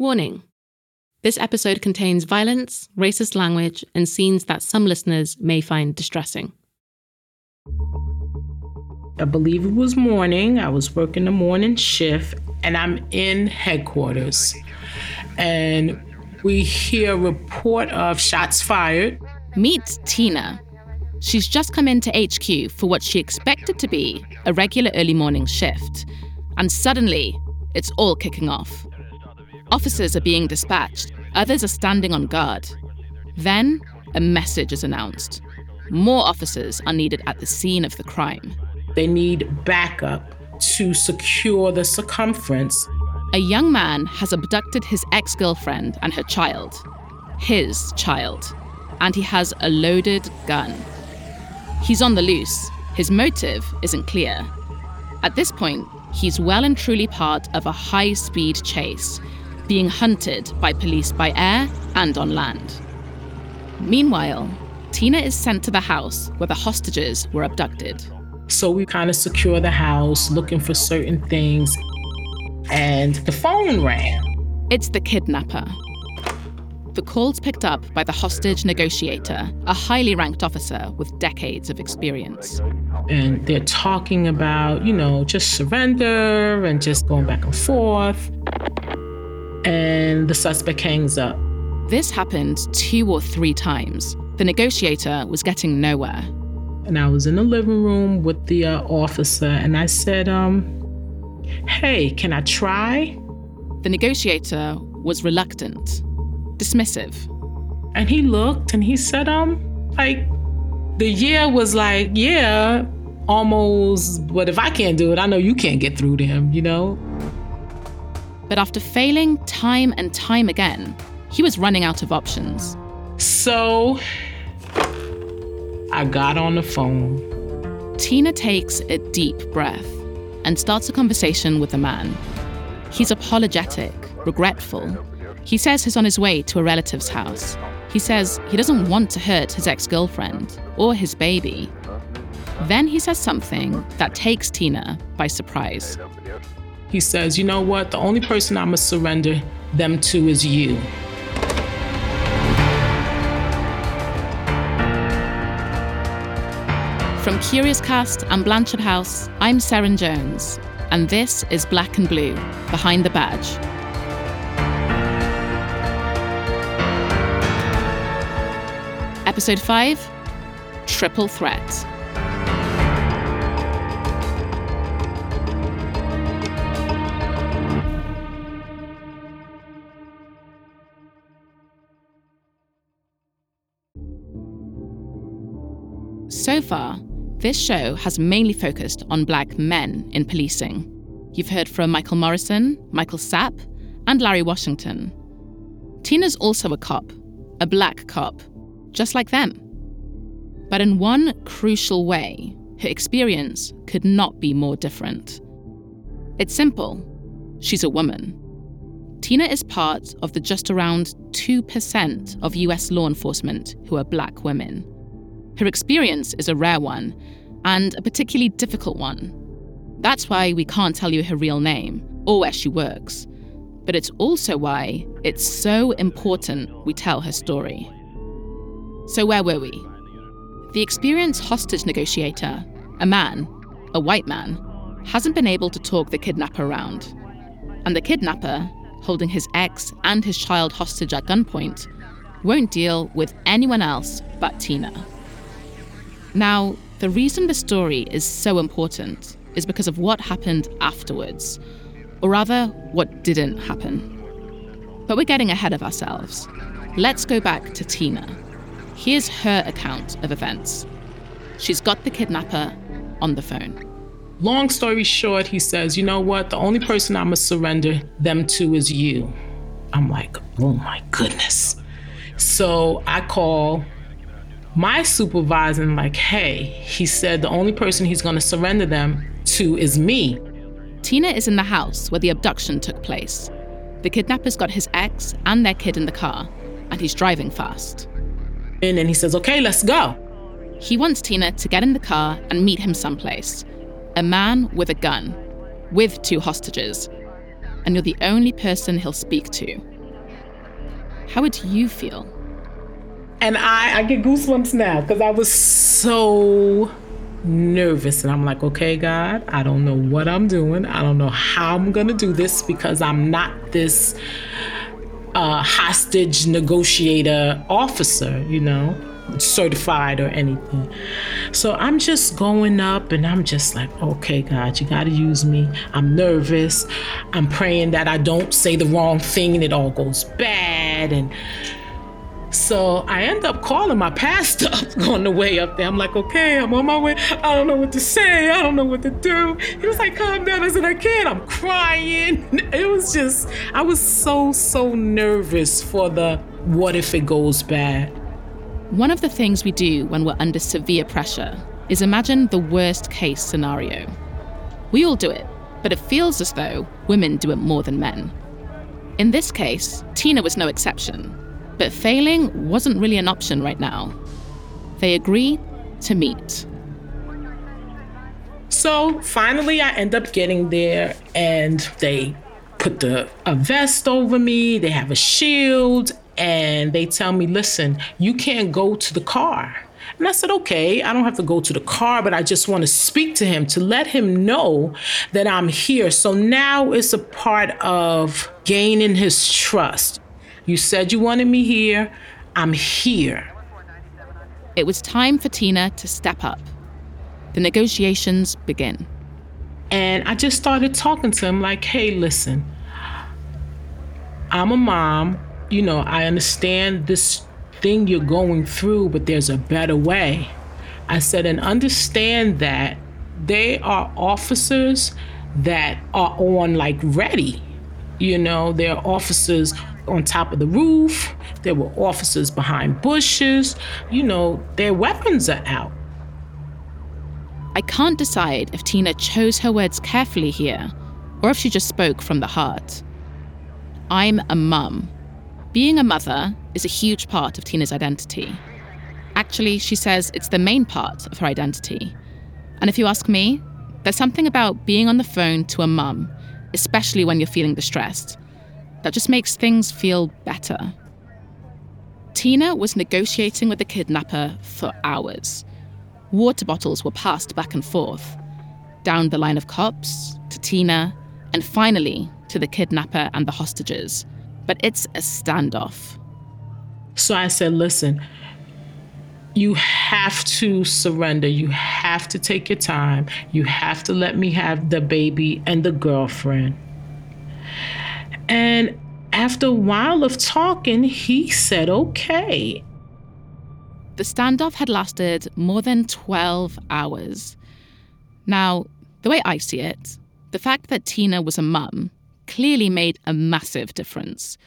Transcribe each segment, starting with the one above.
Warning this episode contains violence, racist language, and scenes that some listeners may find distressing. I believe it was morning. I was working the morning shift, and I'm in headquarters. And we hear a report of shots fired. Meet Tina. She's just come into HQ for what she expected to be a regular early morning shift. And suddenly, it's all kicking off. Officers are being dispatched, others are standing on guard. Then, a message is announced. More officers are needed at the scene of the crime. They need backup to secure the circumference. A young man has abducted his ex girlfriend and her child. His child. And he has a loaded gun. He's on the loose. His motive isn't clear. At this point, he's well and truly part of a high speed chase being hunted by police by air and on land. Meanwhile, Tina is sent to the house where the hostages were abducted. So we kind of secure the house, looking for certain things, and the phone rang. It's the kidnapper. The call's picked up by the hostage negotiator, a highly ranked officer with decades of experience. And they're talking about, you know, just surrender and just going back and forth and the suspect hangs up. This happened two or three times. The negotiator was getting nowhere. And I was in the living room with the uh, officer, and I said, um, hey, can I try? The negotiator was reluctant, dismissive. And he looked and he said, um, like, the year was like, yeah, almost, but if I can't do it, I know you can't get through to him, you know? But after failing time and time again, he was running out of options. So I got on the phone. Tina takes a deep breath and starts a conversation with the man. He's apologetic, regretful. He says he's on his way to a relative's house. He says he doesn't want to hurt his ex girlfriend or his baby. Then he says something that takes Tina by surprise. He says, You know what? The only person going to surrender them to is you. From Curious Cast and Blanchard House, I'm Seren Jones, and this is Black and Blue Behind the Badge. Episode 5 Triple Threat. So far, this show has mainly focused on black men in policing. You've heard from Michael Morrison, Michael Sapp, and Larry Washington. Tina's also a cop, a black cop, just like them. But in one crucial way, her experience could not be more different. It's simple she's a woman. Tina is part of the just around 2% of US law enforcement who are black women. Her experience is a rare one, and a particularly difficult one. That's why we can't tell you her real name or where she works. But it's also why it's so important we tell her story. So, where were we? The experienced hostage negotiator, a man, a white man, hasn't been able to talk the kidnapper around. And the kidnapper, holding his ex and his child hostage at gunpoint, won't deal with anyone else but Tina. Now, the reason the story is so important is because of what happened afterwards, or rather, what didn't happen. But we're getting ahead of ourselves. Let's go back to Tina. Here's her account of events. She's got the kidnapper on the phone. Long story short, he says, You know what? The only person I'm going to surrender them to is you. I'm like, Oh my goodness. So I call my supervisor and like, hey, he said the only person he's going to surrender them to is me. Tina is in the house where the abduction took place. The kidnapper's got his ex and their kid in the car, and he's driving fast. And then he says, okay, let's go. He wants Tina to get in the car and meet him someplace. A man with a gun, with two hostages. and you're the only person he'll speak to. How would you feel? And I, I get goosebumps now because I was so nervous. And I'm like, okay, God, I don't know what I'm doing. I don't know how I'm going to do this because I'm not this uh, hostage negotiator officer, you know, certified or anything. So I'm just going up and I'm just like, okay, God, you got to use me. I'm nervous. I'm praying that I don't say the wrong thing and it all goes bad. And so I end up calling my pastor on the way up there. I'm like, okay, I'm on my way. I don't know what to say. I don't know what to do. He was like, calm down. I said, I can't. I'm crying. It was just, I was so, so nervous for the what if it goes bad. One of the things we do when we're under severe pressure is imagine the worst case scenario. We all do it, but it feels as though women do it more than men. In this case, Tina was no exception. But failing wasn't really an option right now. They agree to meet. So finally, I end up getting there, and they put the a vest over me. They have a shield, and they tell me, "Listen, you can't go to the car." And I said, okay, I don't have to go to the car, but I just want to speak to him to let him know that I'm here. So now it's a part of gaining his trust. You said you wanted me here. I'm here. It was time for Tina to step up. The negotiations begin. And I just started talking to him like, hey, listen, I'm a mom. You know, I understand this thing you're going through, but there's a better way. I said, and understand that they are officers that are on like ready. You know, they're officers on top of the roof. There were officers behind bushes. You know, their weapons are out. I can't decide if Tina chose her words carefully here or if she just spoke from the heart. I'm a mum. Being a mother is a huge part of Tina's identity. Actually, she says it's the main part of her identity. And if you ask me, there's something about being on the phone to a mum, especially when you're feeling distressed, that just makes things feel better. Tina was negotiating with the kidnapper for hours. Water bottles were passed back and forth, down the line of cops, to Tina, and finally to the kidnapper and the hostages. But it's a standoff. So I said, listen, you have to surrender. You have to take your time. You have to let me have the baby and the girlfriend. And after a while of talking, he said, okay. The standoff had lasted more than 12 hours. Now, the way I see it, the fact that Tina was a mum clearly made a massive difference.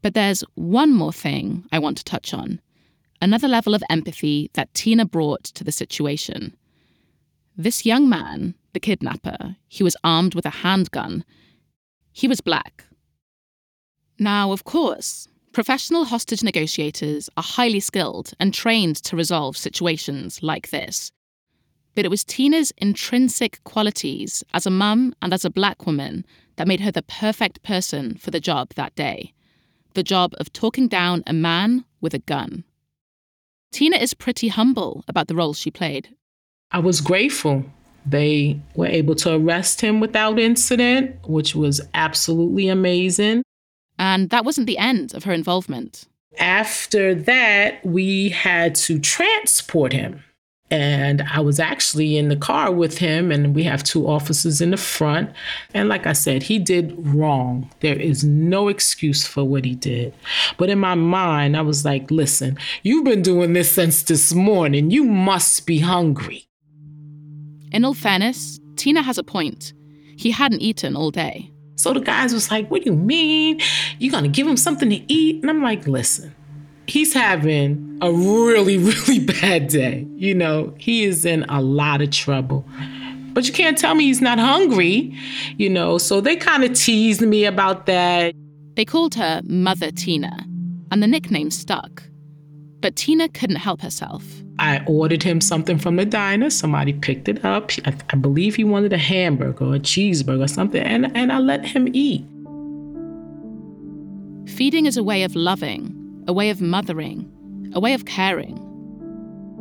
But there's one more thing I want to touch on another level of empathy that Tina brought to the situation. This young man, the kidnapper, he was armed with a handgun. He was black. Now, of course, professional hostage negotiators are highly skilled and trained to resolve situations like this. But it was Tina's intrinsic qualities as a mum and as a black woman that made her the perfect person for the job that day the job of talking down a man with a gun. Tina is pretty humble about the role she played. I was grateful. They were able to arrest him without incident, which was absolutely amazing. And that wasn't the end of her involvement. After that, we had to transport him. And I was actually in the car with him, and we have two officers in the front. And like I said, he did wrong. There is no excuse for what he did. But in my mind, I was like, listen, you've been doing this since this morning. You must be hungry. In all fairness, Tina has a point. He hadn't eaten all day. So the guys was like, What do you mean? You're gonna give him something to eat? And I'm like, listen, he's having a really, really bad day. You know, he is in a lot of trouble. But you can't tell me he's not hungry, you know. So they kind of teased me about that. They called her Mother Tina, and the nickname stuck. But Tina couldn't help herself. I ordered him something from the diner. Somebody picked it up. I, I believe he wanted a hamburger or a cheeseburger or something, and, and I let him eat. Feeding is a way of loving, a way of mothering, a way of caring.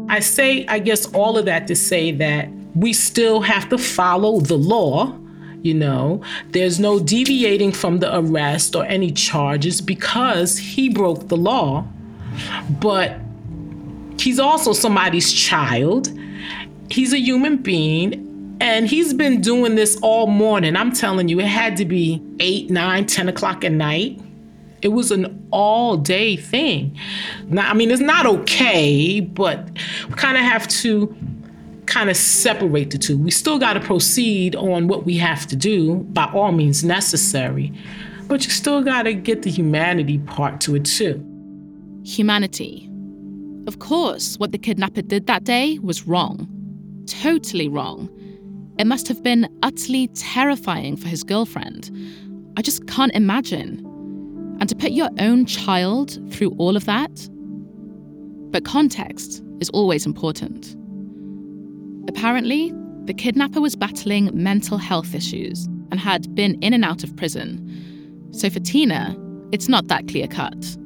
I say, I guess, all of that to say that we still have to follow the law. You know, there's no deviating from the arrest or any charges because he broke the law. But he's also somebody's child. He's a human being. And he's been doing this all morning. I'm telling you, it had to be 8, 9, 10 o'clock at night. It was an all day thing. Now, I mean, it's not okay, but we kind of have to kind of separate the two. We still got to proceed on what we have to do by all means necessary, but you still got to get the humanity part to it too. Humanity. Of course, what the kidnapper did that day was wrong. Totally wrong. It must have been utterly terrifying for his girlfriend. I just can't imagine. And to put your own child through all of that? But context is always important. Apparently, the kidnapper was battling mental health issues and had been in and out of prison. So for Tina, it's not that clear cut.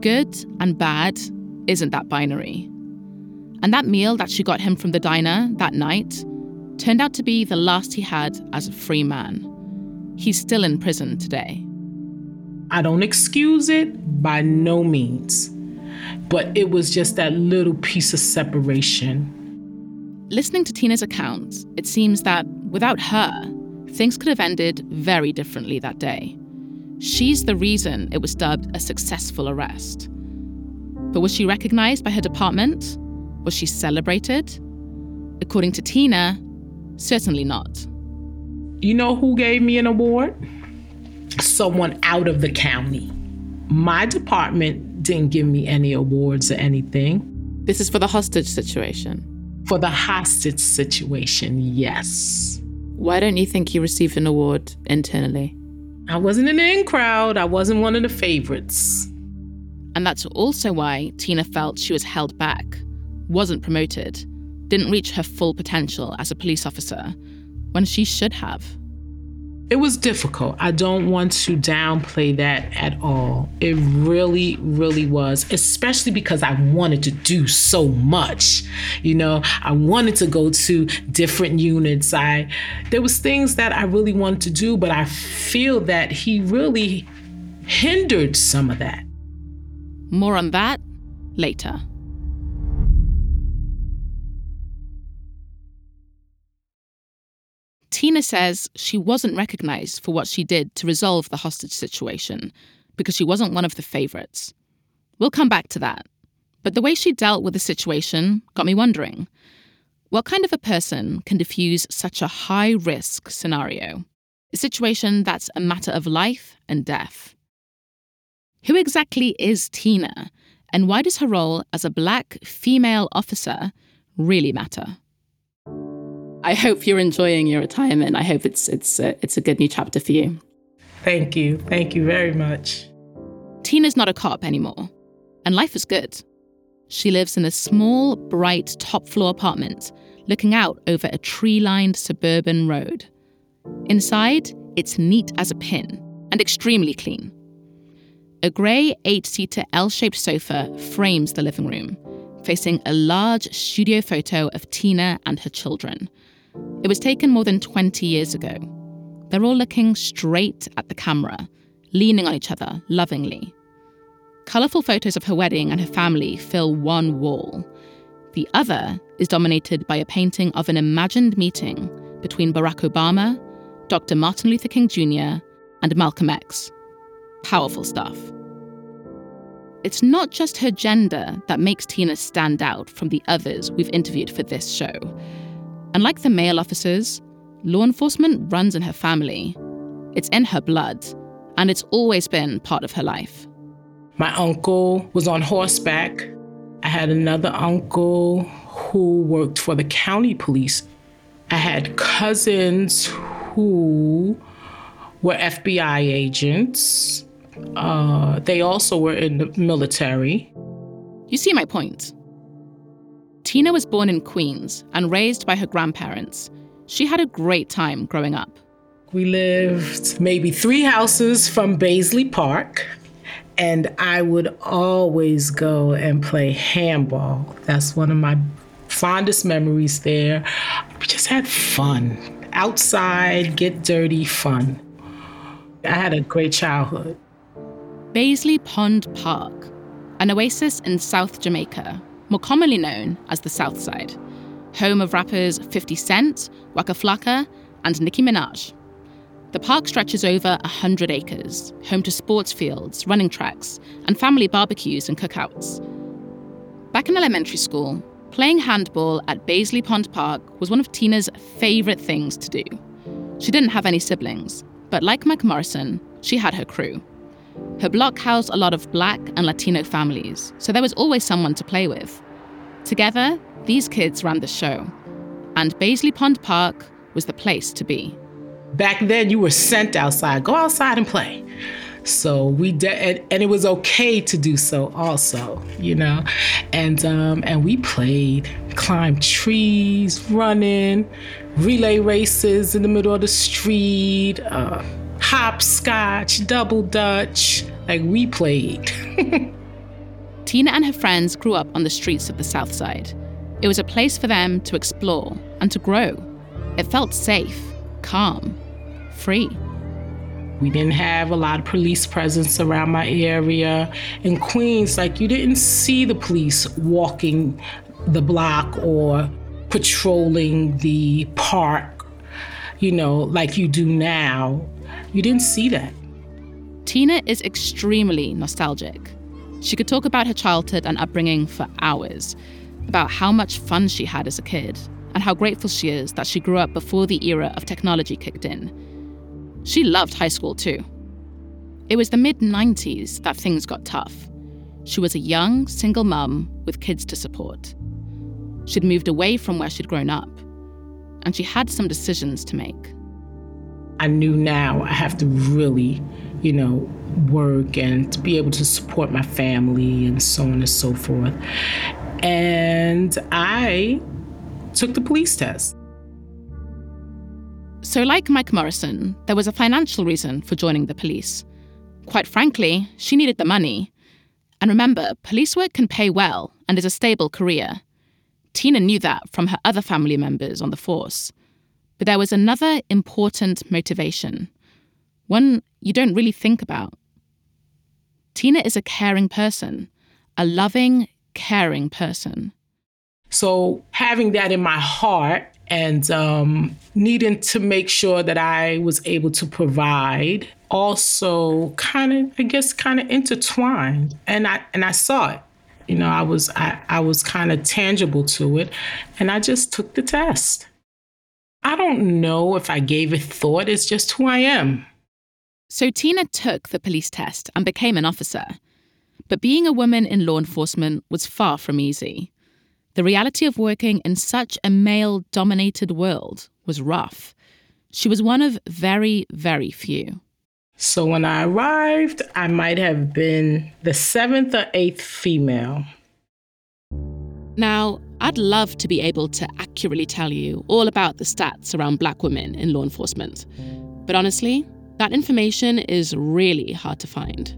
Good and bad isn't that binary. And that meal that she got him from the diner that night turned out to be the last he had as a free man. He's still in prison today. I don't excuse it by no means, but it was just that little piece of separation. Listening to Tina's account, it seems that without her, things could have ended very differently that day. She's the reason it was dubbed a successful arrest. But was she recognized by her department? Was she celebrated? According to Tina, certainly not. You know who gave me an award? someone out of the county. My department didn't give me any awards or anything. This is for the hostage situation. For the hostage situation, yes. Why don't you think you received an award internally? I wasn't in the in crowd. I wasn't one of the favorites. And that's also why Tina felt she was held back, wasn't promoted, didn't reach her full potential as a police officer, when she should have. It was difficult. I don't want to downplay that at all. It really, really was, especially because I wanted to do so much. You know, I wanted to go to different units. I there was things that I really wanted to do, but I feel that he really hindered some of that. More on that later. Tina says she wasn't recognized for what she did to resolve the hostage situation because she wasn't one of the favorites. We'll come back to that. But the way she dealt with the situation got me wondering what kind of a person can diffuse such a high risk scenario? A situation that's a matter of life and death. Who exactly is Tina, and why does her role as a black female officer really matter? I hope you're enjoying your retirement. I hope it's it's a, it's a good new chapter for you. Thank you. Thank you very much. Tina's not a cop anymore, and life is good. She lives in a small, bright top floor apartment looking out over a tree lined suburban road. Inside, it's neat as a pin and extremely clean. A grey eight seater L shaped sofa frames the living room, facing a large studio photo of Tina and her children, it was taken more than 20 years ago. They're all looking straight at the camera, leaning on each other lovingly. Colourful photos of her wedding and her family fill one wall. The other is dominated by a painting of an imagined meeting between Barack Obama, Dr. Martin Luther King Jr., and Malcolm X. Powerful stuff. It's not just her gender that makes Tina stand out from the others we've interviewed for this show. Unlike the male officers, law enforcement runs in her family. It's in her blood, and it's always been part of her life. My uncle was on horseback. I had another uncle who worked for the county police. I had cousins who were FBI agents. Uh, they also were in the military. You see my point. Tina was born in Queens and raised by her grandparents. She had a great time growing up. We lived maybe three houses from Baisley Park. And I would always go and play handball. That's one of my fondest memories there. We just had fun. Outside, get dirty, fun. I had a great childhood. Baisley Pond Park, an oasis in South Jamaica, more commonly known as the South Side, home of rappers 50 Cent, Waka Flocka, and Nicki Minaj. The park stretches over 100 acres, home to sports fields, running tracks, and family barbecues and cookouts. Back in elementary school, playing handball at Baisley Pond Park was one of Tina's favourite things to do. She didn't have any siblings, but like Mike Morrison, she had her crew. Her block housed a lot of black and Latino families, so there was always someone to play with. Together, these kids ran the show, and Baisley Pond Park was the place to be. Back then, you were sent outside. Go outside and play. So we de- and, and, it was okay to do so also, you know, and um, and we played, climbed trees, running, relay races in the middle of the street, uh, hopscotch, double dutch, like we played. Tina and her friends grew up on the streets of the South Side. It was a place for them to explore and to grow. It felt safe, calm, free. We didn't have a lot of police presence around my area. In Queens, like you didn't see the police walking the block or patrolling the park, you know, like you do now. You didn't see that. Tina is extremely nostalgic. She could talk about her childhood and upbringing for hours, about how much fun she had as a kid, and how grateful she is that she grew up before the era of technology kicked in. She loved high school too. It was the mid 90s that things got tough. She was a young, single mum with kids to support. She'd moved away from where she'd grown up, and she had some decisions to make. I knew now I have to really, you know, work and to be able to support my family and so on and so forth. And I took the police test. So, like Mike Morrison, there was a financial reason for joining the police. Quite frankly, she needed the money. And remember, police work can pay well and is a stable career. Tina knew that from her other family members on the force. But there was another important motivation, one you don't really think about. Tina is a caring person, a loving, caring person. So, having that in my heart and um, needing to make sure that I was able to provide also kind of I guess kind of intertwined and I and I saw it you know I was I, I was kind of tangible to it and I just took the test I don't know if I gave it thought it's just who I am so Tina took the police test and became an officer but being a woman in law enforcement was far from easy the reality of working in such a male dominated world was rough. She was one of very, very few. So when I arrived, I might have been the seventh or eighth female. Now, I'd love to be able to accurately tell you all about the stats around black women in law enforcement. But honestly, that information is really hard to find.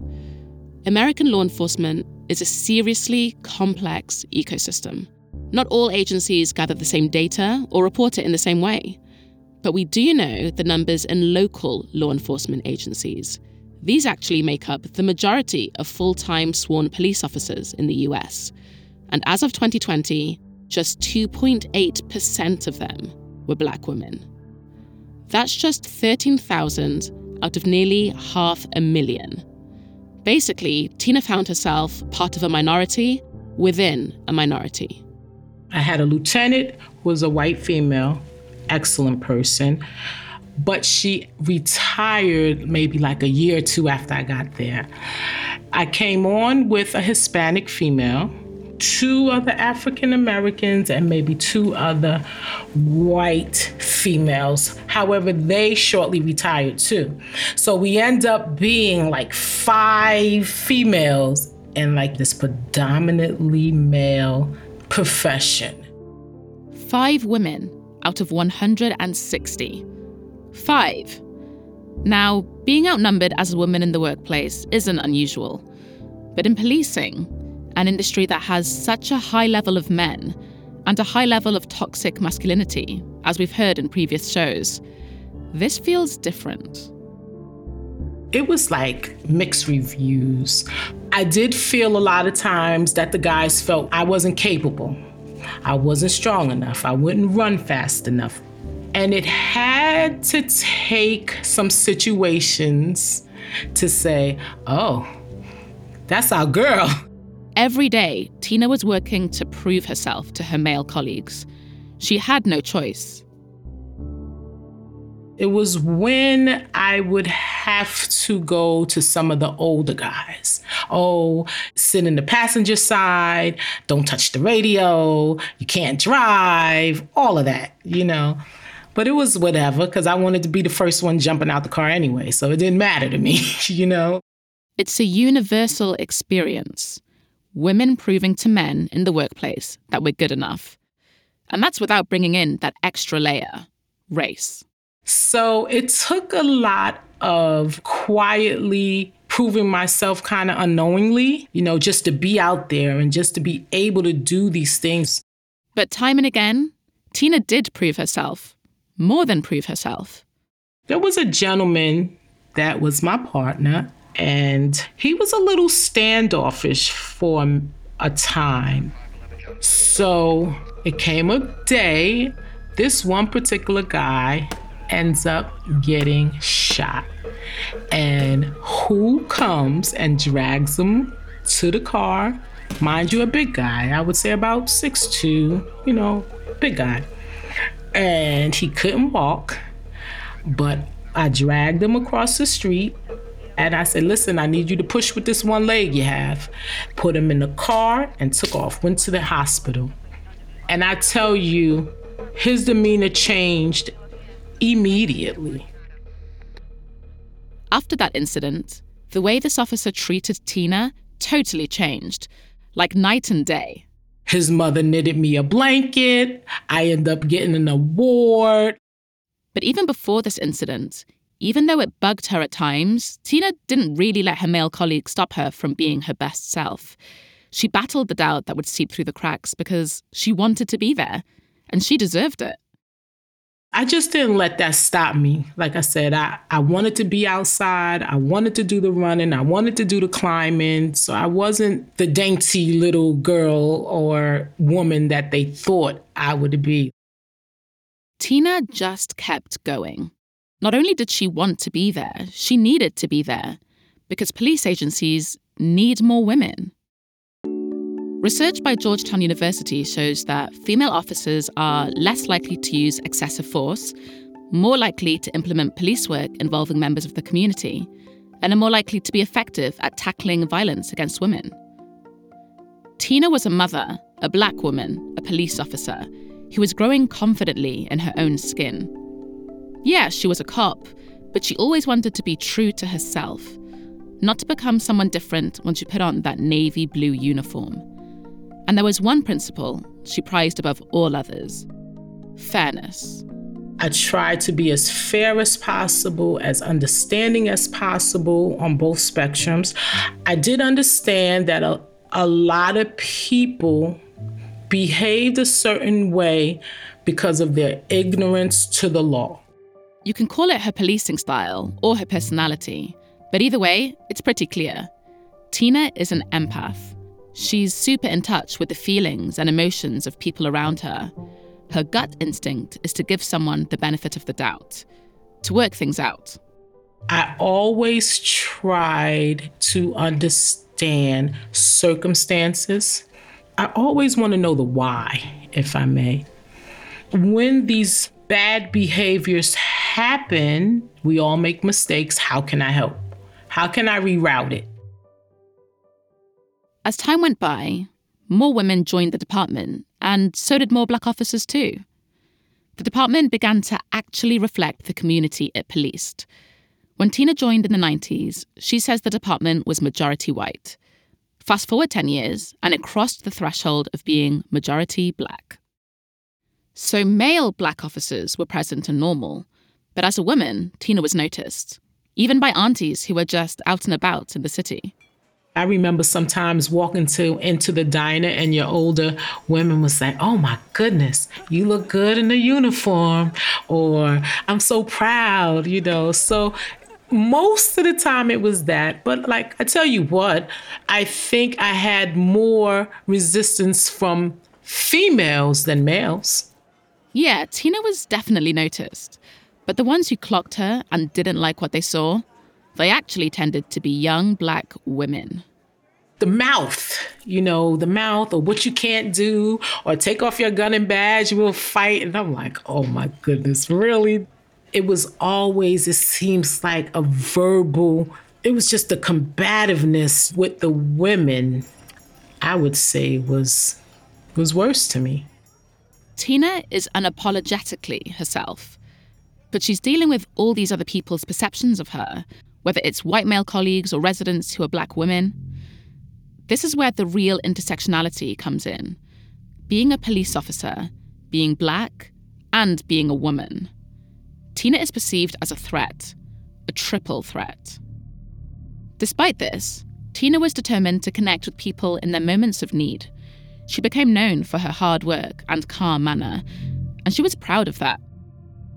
American law enforcement is a seriously complex ecosystem. Not all agencies gather the same data or report it in the same way. But we do know the numbers in local law enforcement agencies. These actually make up the majority of full time sworn police officers in the US. And as of 2020, just 2.8% of them were black women. That's just 13,000 out of nearly half a million. Basically, Tina found herself part of a minority within a minority. I had a lieutenant who was a white female, excellent person, but she retired maybe like a year or two after I got there. I came on with a Hispanic female, two other African Americans, and maybe two other white females. However, they shortly retired too. So we end up being like five females in like this predominantly male profession. Five women out of 160. Five. Now, being outnumbered as a woman in the workplace isn't unusual. But in policing, an industry that has such a high level of men and a high level of toxic masculinity, as we've heard in previous shows, this feels different. It was like mixed reviews. I did feel a lot of times that the guys felt I wasn't capable. I wasn't strong enough. I wouldn't run fast enough. And it had to take some situations to say, oh, that's our girl. Every day, Tina was working to prove herself to her male colleagues. She had no choice. It was when I would have to go to some of the older guys. Oh, sit in the passenger side, don't touch the radio, you can't drive, all of that, you know. But it was whatever, because I wanted to be the first one jumping out the car anyway, so it didn't matter to me, you know. It's a universal experience. Women proving to men in the workplace that we're good enough. And that's without bringing in that extra layer race. So it took a lot of quietly proving myself kind of unknowingly, you know, just to be out there and just to be able to do these things. But time and again, Tina did prove herself, more than prove herself. There was a gentleman that was my partner, and he was a little standoffish for a time. So it came a day, this one particular guy ends up getting shot. And who comes and drags him to the car? Mind you, a big guy. I would say about six two. you know, big guy. And he couldn't walk, but I dragged him across the street and I said, Listen, I need you to push with this one leg you have. Put him in the car and took off, went to the hospital. And I tell you, his demeanor changed immediately. After that incident, the way this officer treated Tina totally changed, like night and day. His mother knitted me a blanket. I end up getting an award. But even before this incident, even though it bugged her at times, Tina didn't really let her male colleagues stop her from being her best self. She battled the doubt that would seep through the cracks because she wanted to be there, and she deserved it. I just didn't let that stop me. Like I said, I, I wanted to be outside. I wanted to do the running. I wanted to do the climbing. So I wasn't the dainty little girl or woman that they thought I would be. Tina just kept going. Not only did she want to be there, she needed to be there because police agencies need more women. Research by Georgetown University shows that female officers are less likely to use excessive force, more likely to implement police work involving members of the community, and are more likely to be effective at tackling violence against women. Tina was a mother, a black woman, a police officer, who was growing confidently in her own skin. Yeah, she was a cop, but she always wanted to be true to herself, not to become someone different when she put on that navy blue uniform. And there was one principle she prized above all others fairness. I tried to be as fair as possible, as understanding as possible on both spectrums. I did understand that a, a lot of people behaved a certain way because of their ignorance to the law. You can call it her policing style or her personality, but either way, it's pretty clear. Tina is an empath. She's super in touch with the feelings and emotions of people around her. Her gut instinct is to give someone the benefit of the doubt, to work things out. I always tried to understand circumstances. I always want to know the why, if I may. When these bad behaviors happen, we all make mistakes. How can I help? How can I reroute it? As time went by, more women joined the department, and so did more black officers too. The department began to actually reflect the community it policed. When Tina joined in the 90s, she says the department was majority white. Fast forward 10 years, and it crossed the threshold of being majority black. So male black officers were present and normal, but as a woman, Tina was noticed, even by aunties who were just out and about in the city. I remember sometimes walking to into the diner and your older women would say, "Oh my goodness, you look good in the uniform," or "I'm so proud," you know. So most of the time it was that, but like I tell you what, I think I had more resistance from females than males. Yeah, Tina was definitely noticed. But the ones who clocked her and didn't like what they saw, they actually tended to be young black women the mouth, you know, the mouth or what you can't do or take off your gun and badge, we'll fight. And I'm like, oh my goodness, really? It was always, it seems like a verbal, it was just the combativeness with the women, I would say was was worse to me. Tina is unapologetically herself, but she's dealing with all these other people's perceptions of her, whether it's white male colleagues or residents who are black women. This is where the real intersectionality comes in being a police officer, being black, and being a woman. Tina is perceived as a threat, a triple threat. Despite this, Tina was determined to connect with people in their moments of need. She became known for her hard work and calm manner, and she was proud of that.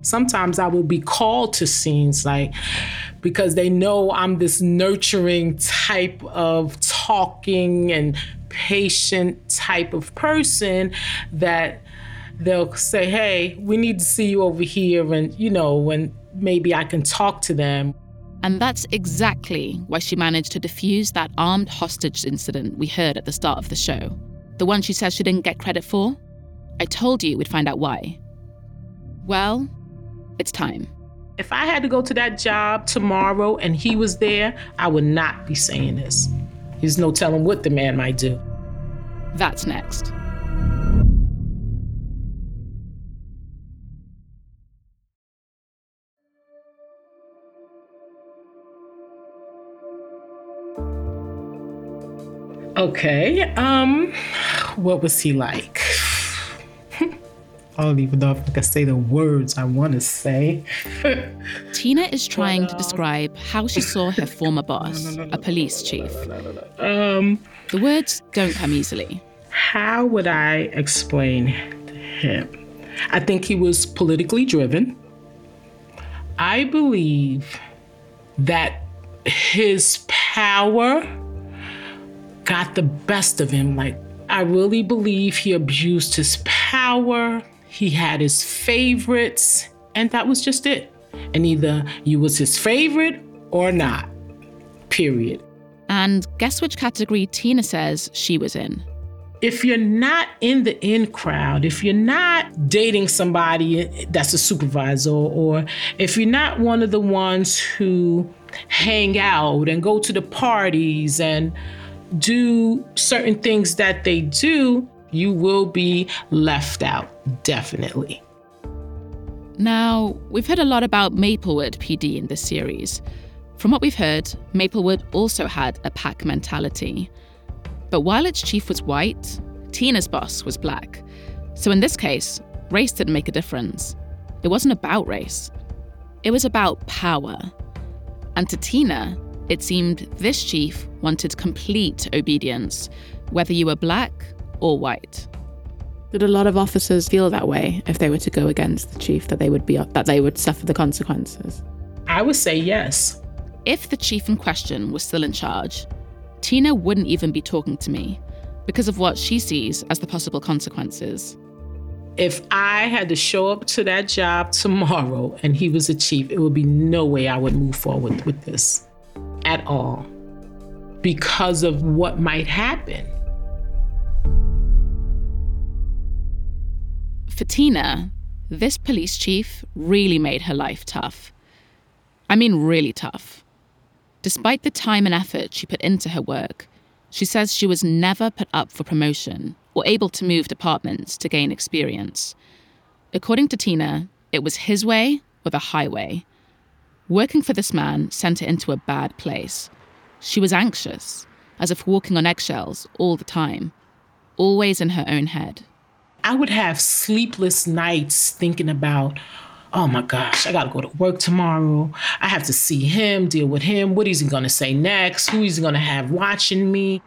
Sometimes I will be called to scenes like because they know I'm this nurturing type of talking and patient type of person that they'll say, "Hey, we need to see you over here," and you know, when maybe I can talk to them. And that's exactly why she managed to defuse that armed hostage incident we heard at the start of the show. The one she says she didn't get credit for? I told you we'd find out why. Well, it's time. If I had to go to that job tomorrow and he was there, I would not be saying this. There's no telling what the man might do. That's next. Okay, um, what was he like? I don't even know if I can say the words I want to say. Tina is trying to describe how she saw her former boss, a police chief. Um, the words don't come easily. How would I explain him? I think he was politically driven. I believe that his power got the best of him. Like, I really believe he abused his power he had his favorites, and that was just it. And either you was his favorite or not. Period. And guess which category Tina says she was in? If you're not in the in crowd, if you're not dating somebody that's a supervisor, or if you're not one of the ones who hang out and go to the parties and do certain things that they do, you will be left out, definitely. Now, we've heard a lot about Maplewood PD in this series. From what we've heard, Maplewood also had a pack mentality. But while its chief was white, Tina's boss was black. So in this case, race didn't make a difference. It wasn't about race, it was about power. And to Tina, it seemed this chief wanted complete obedience, whether you were black or white. Did a lot of officers feel that way if they were to go against the chief that they would be that they would suffer the consequences? I would say yes. If the chief in question was still in charge, Tina wouldn't even be talking to me because of what she sees as the possible consequences. If I had to show up to that job tomorrow and he was a chief, it would be no way I would move forward with this at all because of what might happen. For Tina, this police chief really made her life tough. I mean, really tough. Despite the time and effort she put into her work, she says she was never put up for promotion or able to move departments to gain experience. According to Tina, it was his way or the highway. Working for this man sent her into a bad place. She was anxious, as if walking on eggshells all the time, always in her own head. I would have sleepless nights thinking about oh my gosh, I gotta go to work tomorrow. I have to see him, deal with him. What is he gonna say next? Who is he gonna have watching me?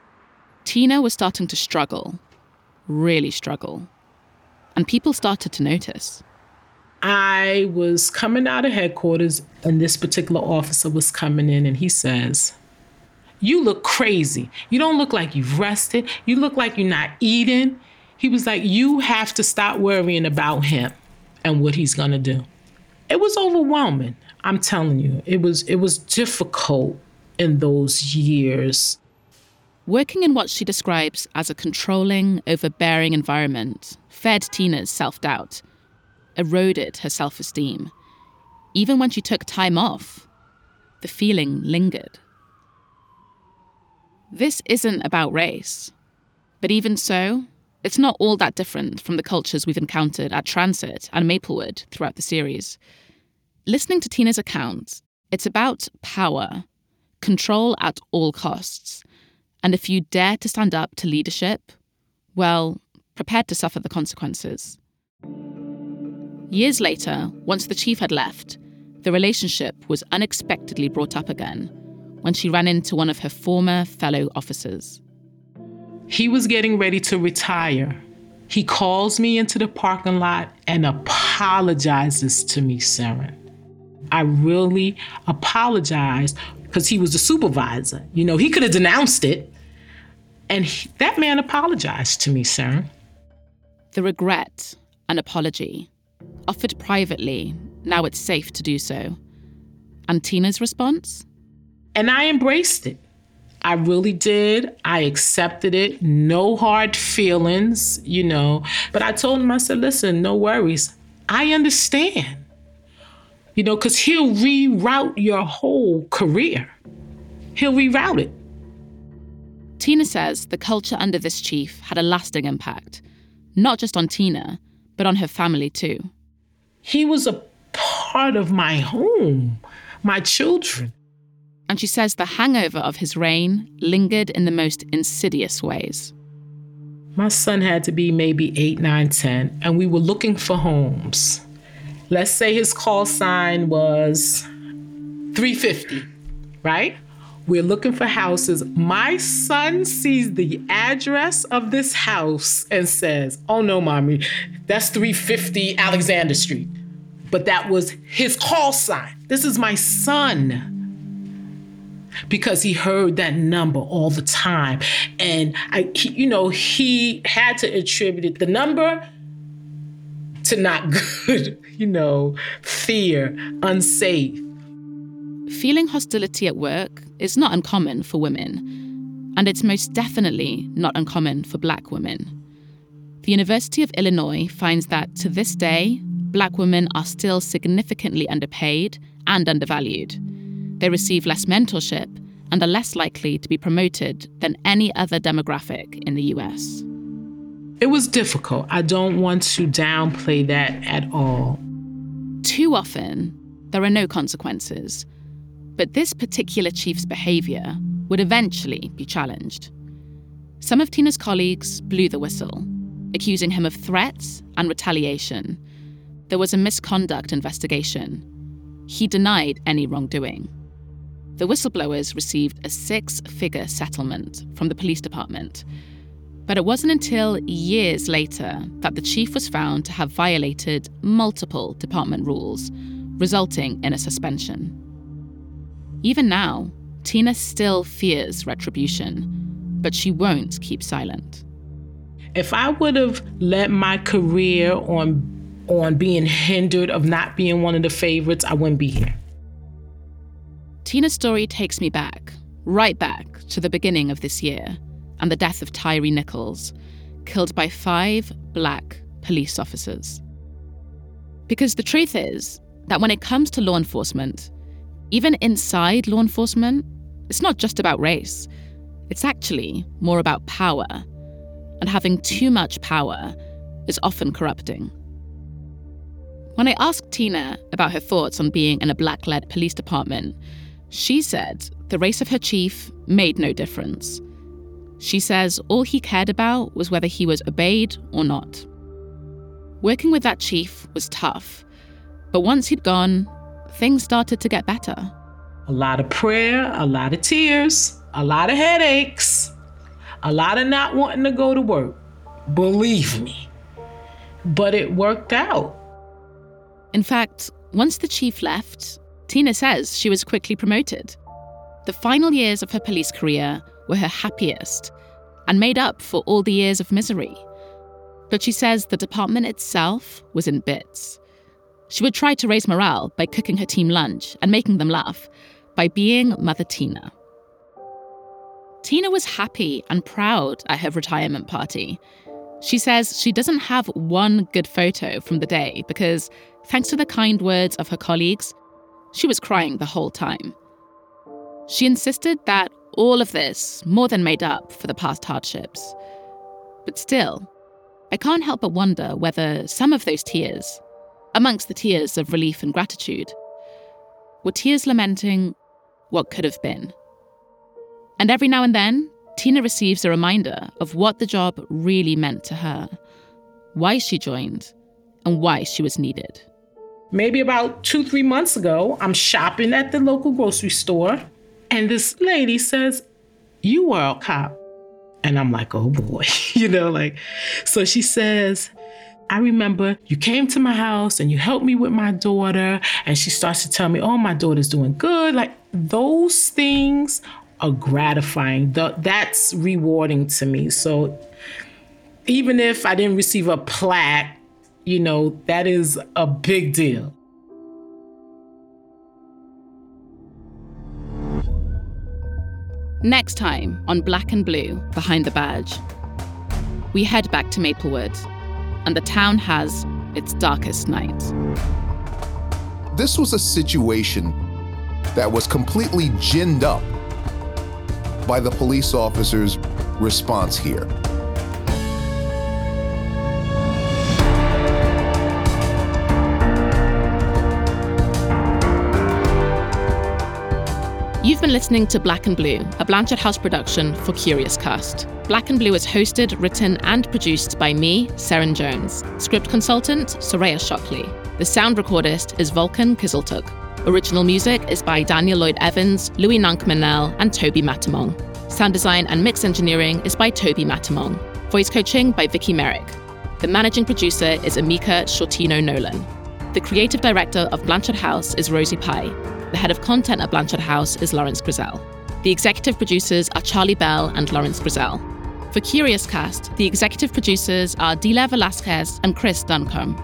Tina was starting to struggle, really struggle. And people started to notice. I was coming out of headquarters, and this particular officer was coming in, and he says, You look crazy. You don't look like you've rested. You look like you're not eating. He was like, You have to stop worrying about him and what he's gonna do. It was overwhelming. I'm telling you, it was it was difficult in those years. Working in what she describes as a controlling, overbearing environment fed Tina's self doubt eroded her self esteem. Even when she took time off, the feeling lingered. This isn't about race. But even so, it's not all that different from the cultures we've encountered at Transit and Maplewood throughout the series. Listening to Tina's account, it's about power, control at all costs. And if you dare to stand up to leadership, well, prepared to suffer the consequences. Years later, once the chief had left, the relationship was unexpectedly brought up again when she ran into one of her former fellow officers. He was getting ready to retire. He calls me into the parking lot and apologizes to me, Seren. I really apologized because he was the supervisor. You know, he could have denounced it. And he, that man apologized to me, Seren. The regret, an apology, offered privately, now it's safe to do so. And Tina's response? And I embraced it. I really did. I accepted it. No hard feelings, you know. But I told him, I said, listen, no worries. I understand. You know, because he'll reroute your whole career, he'll reroute it. Tina says the culture under this chief had a lasting impact, not just on Tina, but on her family too. He was a part of my home, my children. And she says the hangover of his reign lingered in the most insidious ways. My son had to be maybe eight, nine, ten, and we were looking for homes. Let's say his call sign was 350, right? We're looking for houses. My son sees the address of this house and says, Oh no, mommy, that's 350 Alexander Street. But that was his call sign. This is my son. Because he heard that number all the time. And I, he, you know, he had to attribute it, the number to not good, you know, fear, unsafe. Feeling hostility at work is not uncommon for women, and it's most definitely not uncommon for black women. The University of Illinois finds that to this day, black women are still significantly underpaid and undervalued. They receive less mentorship and are less likely to be promoted than any other demographic in the US. It was difficult. I don't want to downplay that at all. Too often, there are no consequences. But this particular chief's behavior would eventually be challenged. Some of Tina's colleagues blew the whistle, accusing him of threats and retaliation. There was a misconduct investigation. He denied any wrongdoing. The whistleblowers received a six figure settlement from the police department. But it wasn't until years later that the chief was found to have violated multiple department rules, resulting in a suspension. Even now, Tina still fears retribution, but she won't keep silent. If I would have let my career on on being hindered of not being one of the favorites, I wouldn't be here. Tina's story takes me back, right back to the beginning of this year and the death of Tyre Nichols, killed by five black police officers. Because the truth is that when it comes to law enforcement, even inside law enforcement, it's not just about race. It's actually more about power. And having too much power is often corrupting. When I asked Tina about her thoughts on being in a black led police department, she said the race of her chief made no difference. She says all he cared about was whether he was obeyed or not. Working with that chief was tough, But once he'd gone, things started to get better. A lot of prayer, a lot of tears, a lot of headaches, a lot of not wanting to go to work. Believe me. But it worked out. In fact, once the chief left, Tina says she was quickly promoted. The final years of her police career were her happiest and made up for all the years of misery. But she says the department itself was in bits. She would try to raise morale by cooking her team lunch and making them laugh, by being Mother Tina. Tina was happy and proud at her retirement party. She says she doesn't have one good photo from the day because, thanks to the kind words of her colleagues, she was crying the whole time. She insisted that all of this more than made up for the past hardships. But still, I can't help but wonder whether some of those tears, amongst the tears of relief and gratitude, were tears lamenting what could have been. And every now and then, Tina receives a reminder of what the job really meant to her, why she joined, and why she was needed. Maybe about two, three months ago, I'm shopping at the local grocery store, and this lady says, You were a cop. And I'm like, Oh boy, you know, like, so she says, I remember you came to my house and you helped me with my daughter. And she starts to tell me, Oh, my daughter's doing good. Like, those things are gratifying. That's rewarding to me. So even if I didn't receive a plaque, you know, that is a big deal. Next time on Black and Blue Behind the Badge, we head back to Maplewood, and the town has its darkest night. This was a situation that was completely ginned up by the police officer's response here. You've been listening to Black and Blue, a Blanchard House production for Curious Cast. Black and Blue is hosted, written, and produced by me, Seren Jones. Script consultant, Soraya Shockley. The sound recordist is Vulcan Kiziltuk. Original music is by Daniel Lloyd Evans, Louis Nank and Toby Matamong. Sound design and mix engineering is by Toby Matamong. Voice coaching by Vicky Merrick. The managing producer is Amika Shortino Nolan. The creative director of Blanchard House is Rosie Pye. The head of content at Blanchard House is Lawrence Grizel. The executive producers are Charlie Bell and Lawrence Grizel. For Curious Cast, the executive producers are Dila Velasquez and Chris Duncombe.